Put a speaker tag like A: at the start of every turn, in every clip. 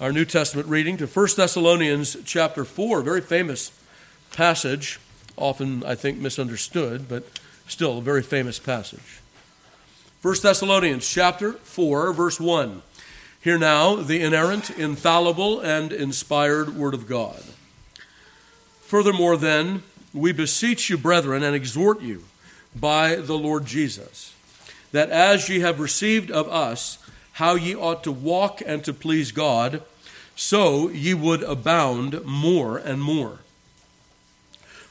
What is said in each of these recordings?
A: our New Testament reading to 1 Thessalonians chapter 4, a very famous passage, often I think misunderstood, but still a very famous passage. 1 Thessalonians chapter 4, verse 1. Hear now the inerrant, infallible, and inspired Word of God. Furthermore, then, we beseech you, brethren, and exhort you by the Lord Jesus, that as ye have received of us, how ye ought to walk and to please God, so ye would abound more and more.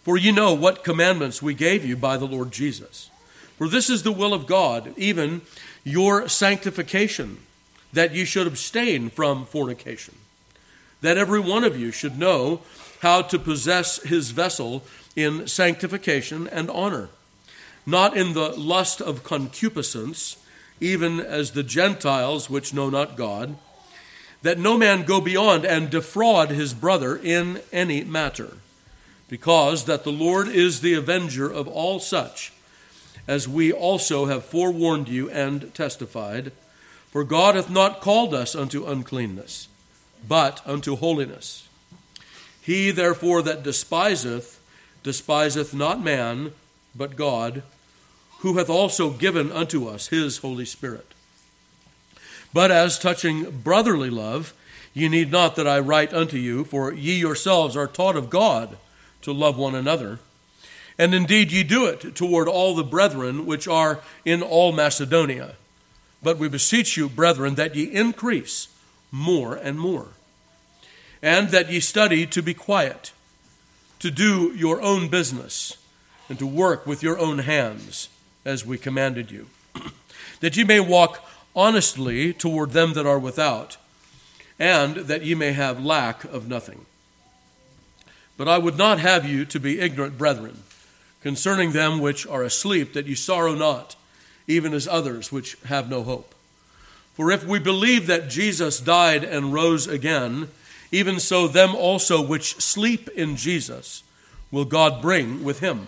A: For ye know what commandments we gave you by the Lord Jesus. For this is the will of God, even your sanctification, that ye should abstain from fornication, that every one of you should know how to possess his vessel in sanctification and honor, not in the lust of concupiscence even as the Gentiles which know not God, that no man go beyond and defraud his brother in any matter, because that the Lord is the avenger of all such, as we also have forewarned you and testified. For God hath not called us unto uncleanness, but unto holiness. He therefore that despiseth, despiseth not man, but God who hath also given unto us his Holy Spirit. But as touching brotherly love, ye need not that I write unto you, for ye yourselves are taught of God to love one another. And indeed ye do it toward all the brethren which are in all Macedonia. But we beseech you, brethren, that ye increase more and more, and that ye study to be quiet, to do your own business, and to work with your own hands as we commanded you, that ye may walk honestly toward them that are without, and that ye may have lack of nothing. But I would not have you to be ignorant, brethren, concerning them which are asleep, that ye sorrow not, even as others which have no hope. For if we believe that Jesus died and rose again, even so them also which sleep in Jesus will God bring with him.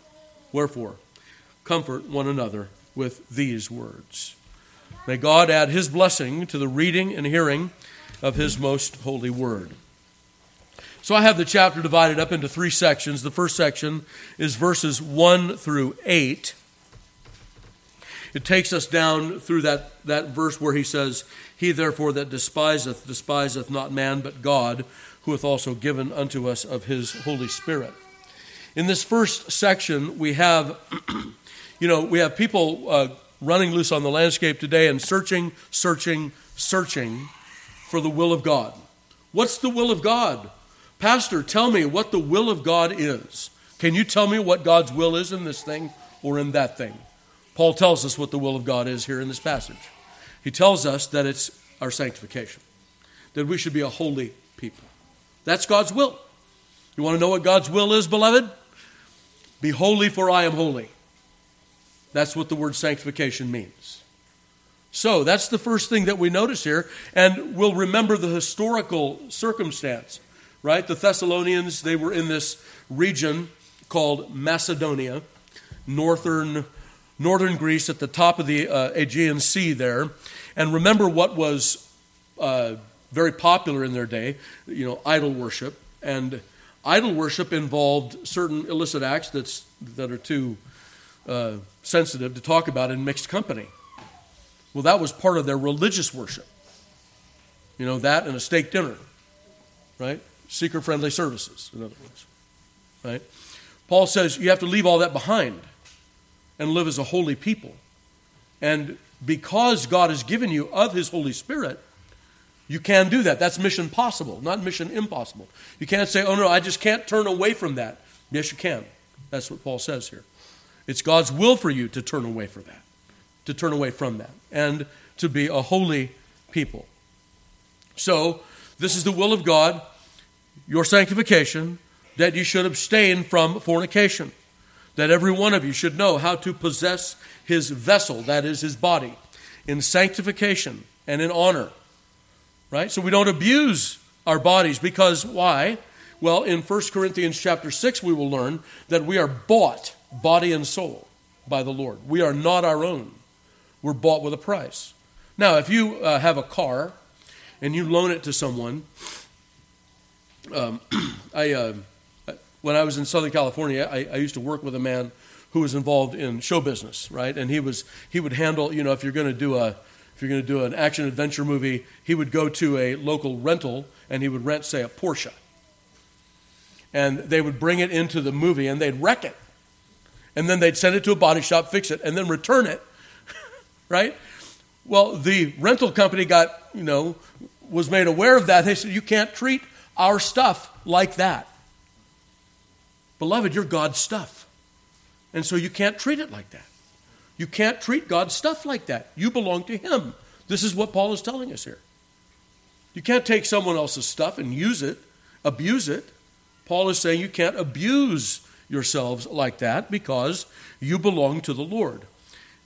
A: Wherefore, comfort one another with these words. May God add his blessing to the reading and hearing of his most holy word. So I have the chapter divided up into three sections. The first section is verses 1 through 8. It takes us down through that, that verse where he says, He therefore that despiseth, despiseth not man, but God, who hath also given unto us of his Holy Spirit. In this first section, we have, you know, we have people uh, running loose on the landscape today and searching, searching, searching for the will of God. What's the will of God? Pastor, tell me what the will of God is. Can you tell me what God's will is in this thing or in that thing? Paul tells us what the will of God is here in this passage. He tells us that it's our sanctification, that we should be a holy people. That's God's will. You want to know what God's will is, beloved? Be holy, for I am holy. That's what the word sanctification means. So that's the first thing that we notice here, and we'll remember the historical circumstance, right? The Thessalonians, they were in this region called Macedonia, northern, northern Greece, at the top of the uh, Aegean Sea there. And remember what was uh, very popular in their day, you know, idol worship. And Idol worship involved certain illicit acts that's, that are too uh, sensitive to talk about in mixed company. Well, that was part of their religious worship. You know, that and a steak dinner, right? Seeker friendly services, in other words, right? Paul says you have to leave all that behind and live as a holy people. And because God has given you of His Holy Spirit, you can do that. That's mission possible, not mission impossible. You can't say, oh no, I just can't turn away from that. Yes, you can. That's what Paul says here. It's God's will for you to turn away from that, to turn away from that, and to be a holy people. So, This is the will of God, your sanctification, that you should abstain from fornication, that every one of you should know how to possess his vessel, that is, his body, in sanctification and in honor. Right? So we don't abuse our bodies because why? Well, in 1 Corinthians chapter 6, we will learn that we are bought, body and soul, by the Lord. We are not our own. We're bought with a price. Now, if you uh, have a car and you loan it to someone, um, I, uh, when I was in Southern California, I, I used to work with a man who was involved in show business, right? And he was he would handle, you know, if you're going to do a if you're going to do an action adventure movie, he would go to a local rental and he would rent, say, a Porsche and they would bring it into the movie and they'd wreck it. And then they'd send it to a body shop, fix it, and then return it. right? Well, the rental company got, you know, was made aware of that. They said, You can't treat our stuff like that. Beloved, you're God's stuff. And so you can't treat it like that. You can't treat God's stuff like that. You belong to Him. This is what Paul is telling us here. You can't take someone else's stuff and use it, abuse it. Paul is saying you can't abuse yourselves like that because you belong to the Lord.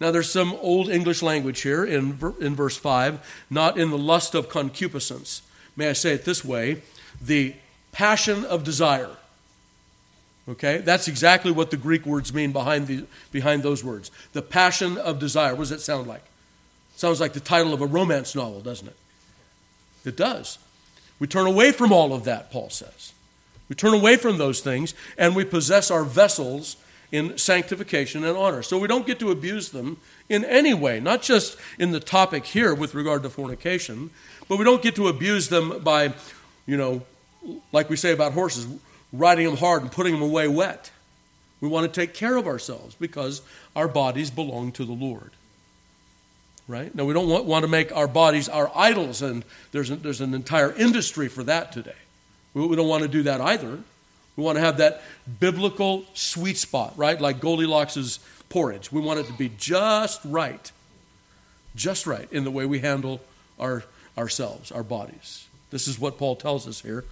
A: Now, there's some old English language here in, in verse 5, not in the lust of concupiscence. May I say it this way? The passion of desire. Okay? That's exactly what the Greek words mean behind, the, behind those words. The passion of desire. What does that sound like? Sounds like the title of a romance novel, doesn't it? It does. We turn away from all of that, Paul says. We turn away from those things and we possess our vessels in sanctification and honor. So we don't get to abuse them in any way, not just in the topic here with regard to fornication, but we don't get to abuse them by, you know, like we say about horses, riding them hard and putting them away wet. We want to take care of ourselves because our bodies belong to the Lord. Right? Now, we don't want, want to make our bodies our idols, and there's, a, there's an entire industry for that today. We don't want to do that either. We want to have that biblical sweet spot, right? Like Goldilocks' porridge. We want it to be just right, just right in the way we handle our, ourselves, our bodies. This is what Paul tells us here.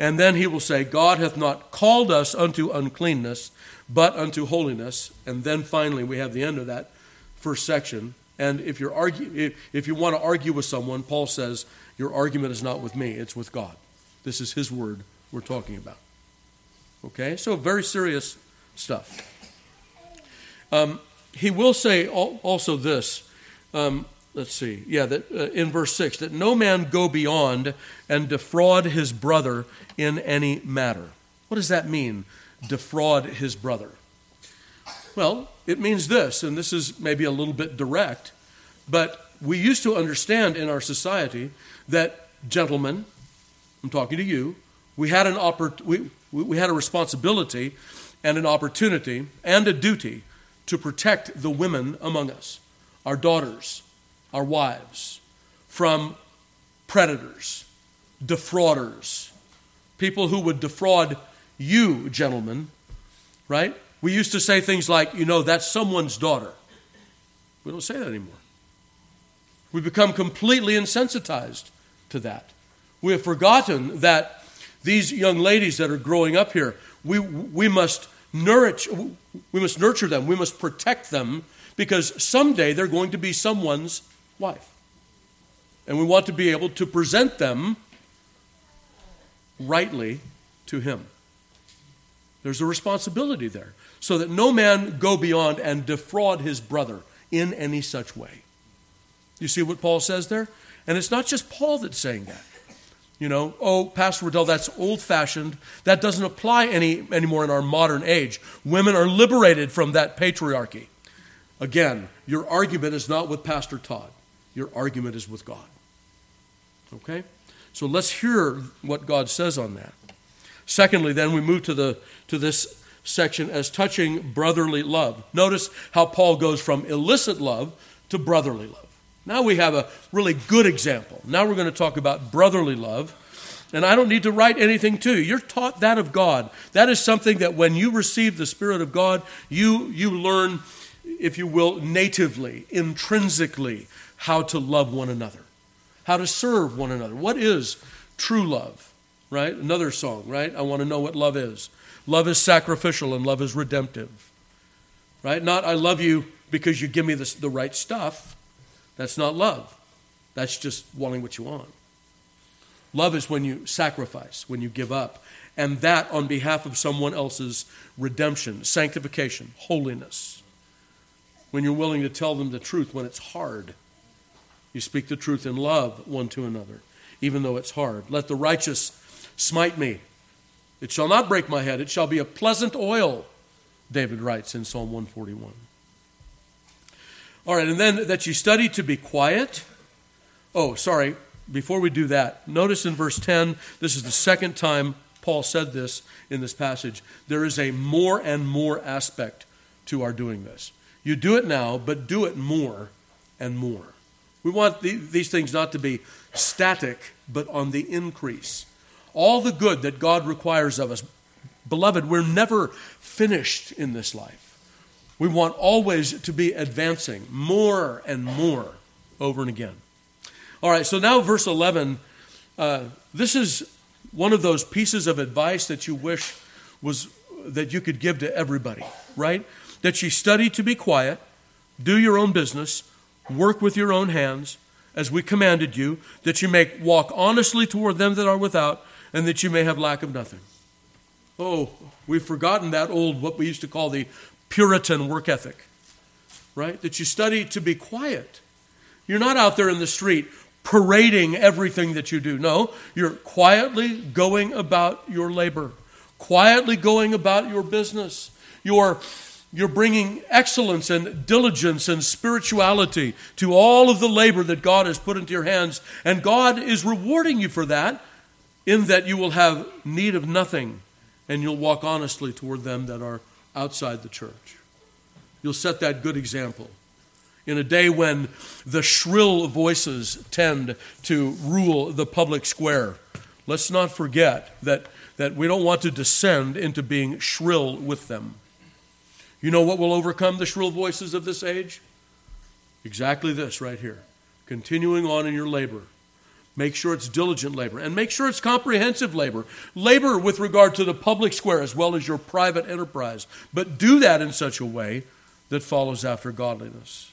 A: And then he will say, God hath not called us unto uncleanness, but unto holiness. And then finally, we have the end of that first section. And if, you're argue, if, if you want to argue with someone, Paul says, Your argument is not with me, it's with God. This is his word we're talking about. Okay? So, very serious stuff. Um, he will say also this. Um, let's see. Yeah, that uh, in verse 6 that no man go beyond and defraud his brother in any matter. What does that mean? Defraud his brother. Well, it means this, and this is maybe a little bit direct, but we used to understand in our society that gentlemen, I'm talking to you. We had an oppor- we, we had a responsibility and an opportunity and a duty to protect the women among us, our daughters, our wives, from predators, defrauders, people who would defraud you, gentlemen, right? We used to say things like, you know, that's someone's daughter. We don't say that anymore. We become completely insensitized to that. We have forgotten that these young ladies that are growing up here, we, we, must nourish, we must nurture them, we must protect them, because someday they're going to be someone's wife. And we want to be able to present them rightly to Him. There's a responsibility there, so that no man go beyond and defraud his brother in any such way. You see what Paul says there? And it's not just Paul that's saying that you know, oh, Pastor Riddell, that's old fashioned. That doesn't apply any, anymore in our modern age. Women are liberated from that patriarchy. Again, your argument is not with Pastor Todd, your argument is with God. Okay? So let's hear what God says on that. Secondly, then we move to, the, to this section as touching brotherly love. Notice how Paul goes from illicit love to brotherly love. Now we have a really good example. Now we're going to talk about brotherly love. And I don't need to write anything to you. You're taught that of God. That is something that when you receive the Spirit of God, you, you learn, if you will, natively, intrinsically, how to love one another, how to serve one another. What is true love, right? Another song, right? I want to know what love is. Love is sacrificial and love is redemptive, right? Not I love you because you give me the, the right stuff. That's not love. That's just wanting what you want. Love is when you sacrifice, when you give up, and that on behalf of someone else's redemption, sanctification, holiness. When you're willing to tell them the truth when it's hard, you speak the truth in love one to another, even though it's hard. Let the righteous smite me. It shall not break my head, it shall be a pleasant oil, David writes in Psalm 141. All right, and then that you study to be quiet. Oh, sorry, before we do that, notice in verse 10, this is the second time Paul said this in this passage. There is a more and more aspect to our doing this. You do it now, but do it more and more. We want the, these things not to be static, but on the increase. All the good that God requires of us, beloved, we're never finished in this life. We want always to be advancing more and more over and again. All right, so now verse 11. Uh, this is one of those pieces of advice that you wish was that you could give to everybody, right? That you study to be quiet, do your own business, work with your own hands, as we commanded you, that you may walk honestly toward them that are without, and that you may have lack of nothing. Oh, we've forgotten that old, what we used to call the Puritan work ethic, right? That you study to be quiet. You're not out there in the street parading everything that you do. No, you're quietly going about your labor, quietly going about your business. You're, you're bringing excellence and diligence and spirituality to all of the labor that God has put into your hands. And God is rewarding you for that, in that you will have need of nothing and you'll walk honestly toward them that are outside the church. You'll set that good example in a day when the shrill voices tend to rule the public square. Let's not forget that, that we don't want to descend into being shrill with them. You know what will overcome the shrill voices of this age? Exactly this right here. Continuing on in your labor. Make sure it's diligent labor and make sure it's comprehensive labor. Labor with regard to the public square as well as your private enterprise. But do that in such a way that follows after godliness.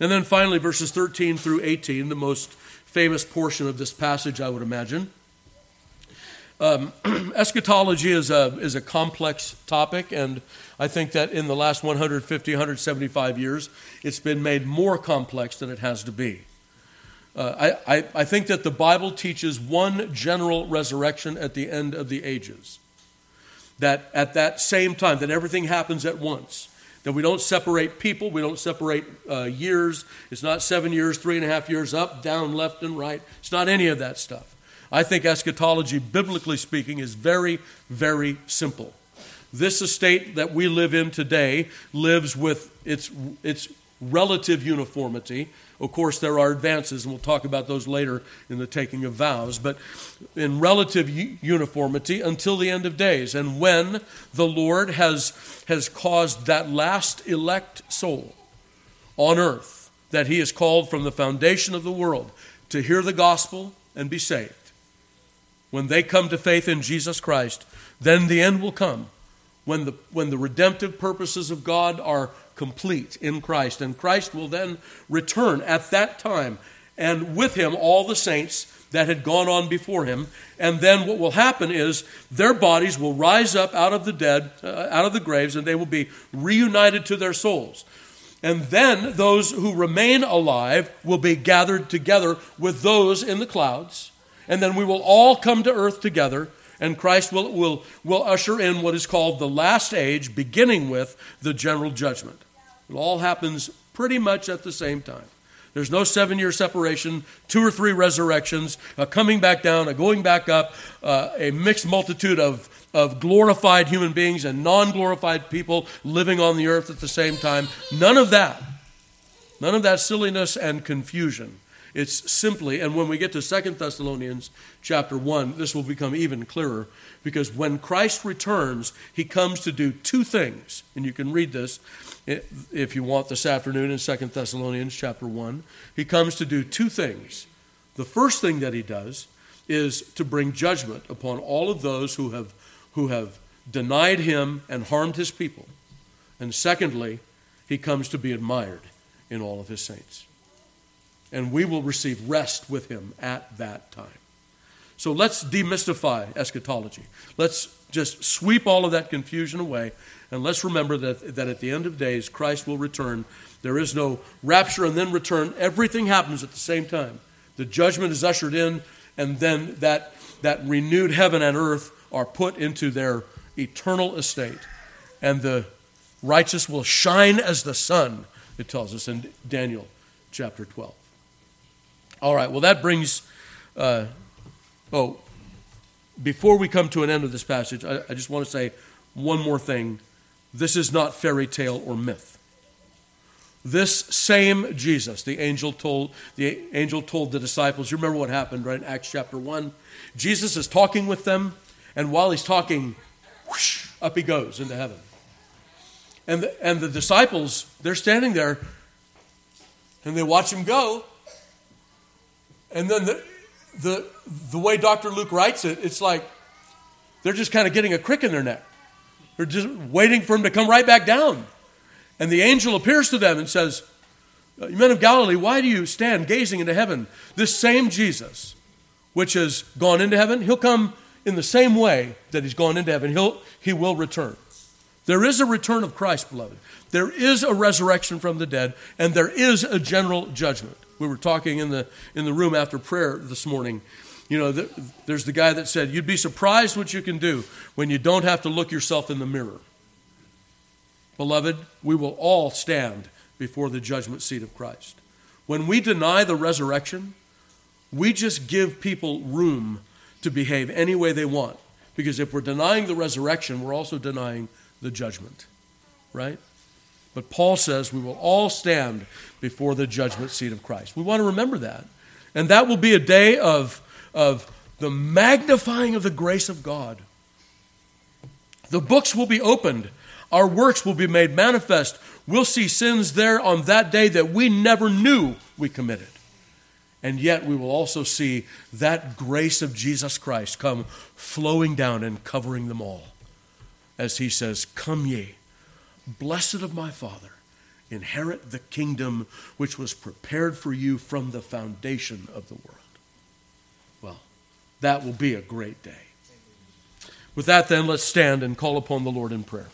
A: And then finally, verses 13 through 18, the most famous portion of this passage, I would imagine. Um, eschatology is a, is a complex topic, and I think that in the last 150, 175 years, it's been made more complex than it has to be. Uh, I, I, I think that the Bible teaches one general resurrection at the end of the ages. That at that same time, that everything happens at once. That we don't separate people, we don't separate uh, years. It's not seven years, three and a half years, up, down, left, and right. It's not any of that stuff. I think eschatology, biblically speaking, is very, very simple. This estate that we live in today lives with its, its relative uniformity of course, there are advances, and we'll talk about those later in the taking of vows, but in relative uniformity until the end of days. And when the Lord has, has caused that last elect soul on earth that he has called from the foundation of the world to hear the gospel and be saved, when they come to faith in Jesus Christ, then the end will come when the, when the redemptive purposes of God are complete in Christ. And Christ will then return at that time, and with him all the saints that had gone on before him. And then what will happen is their bodies will rise up out of the dead, uh, out of the graves, and they will be reunited to their souls. And then those who remain alive will be gathered together with those in the clouds. And then we will all come to earth together and Christ will, will, will usher in what is called the last age, beginning with the general judgment. It all happens pretty much at the same time. There's no seven year separation, two or three resurrections, a coming back down, a going back up, uh, a mixed multitude of, of glorified human beings and non glorified people living on the earth at the same time. None of that. None of that silliness and confusion. It's simply, and when we get to Second Thessalonians chapter 1, this will become even clearer because when Christ returns, he comes to do two things. And you can read this if you want this afternoon in Second Thessalonians chapter 1. He comes to do two things. The first thing that he does is to bring judgment upon all of those who have, who have denied him and harmed his people. And secondly, he comes to be admired in all of his saints. And we will receive rest with him at that time. So let's demystify eschatology. Let's just sweep all of that confusion away. And let's remember that, that at the end of days, Christ will return. There is no rapture and then return. Everything happens at the same time. The judgment is ushered in, and then that, that renewed heaven and earth are put into their eternal estate. And the righteous will shine as the sun, it tells us in Daniel chapter 12. All right, well, that brings, uh, oh, before we come to an end of this passage, I, I just want to say one more thing. This is not fairy tale or myth. This same Jesus, the angel told the angel told the disciples. You remember what happened, right? In Acts chapter one, Jesus is talking with them, and while he's talking, whoosh, up he goes into heaven. And the, and the disciples, they're standing there, and they watch him go. And then the, the, the way Dr. Luke writes it, it's like they're just kind of getting a crick in their neck. They're just waiting for him to come right back down. And the angel appears to them and says, You Men of Galilee, why do you stand gazing into heaven? This same Jesus, which has gone into heaven, he'll come in the same way that he's gone into heaven. He'll, he will return. There is a return of Christ, beloved. There is a resurrection from the dead, and there is a general judgment. We were talking in the, in the room after prayer this morning. You know, the, there's the guy that said, You'd be surprised what you can do when you don't have to look yourself in the mirror. Beloved, we will all stand before the judgment seat of Christ. When we deny the resurrection, we just give people room to behave any way they want. Because if we're denying the resurrection, we're also denying the judgment, right? But Paul says we will all stand before the judgment seat of Christ. We want to remember that. And that will be a day of, of the magnifying of the grace of God. The books will be opened, our works will be made manifest. We'll see sins there on that day that we never knew we committed. And yet we will also see that grace of Jesus Christ come flowing down and covering them all. As he says, Come ye, blessed of my Father, inherit the kingdom which was prepared for you from the foundation of the world. Well, that will be a great day. With that, then, let's stand and call upon the Lord in prayer.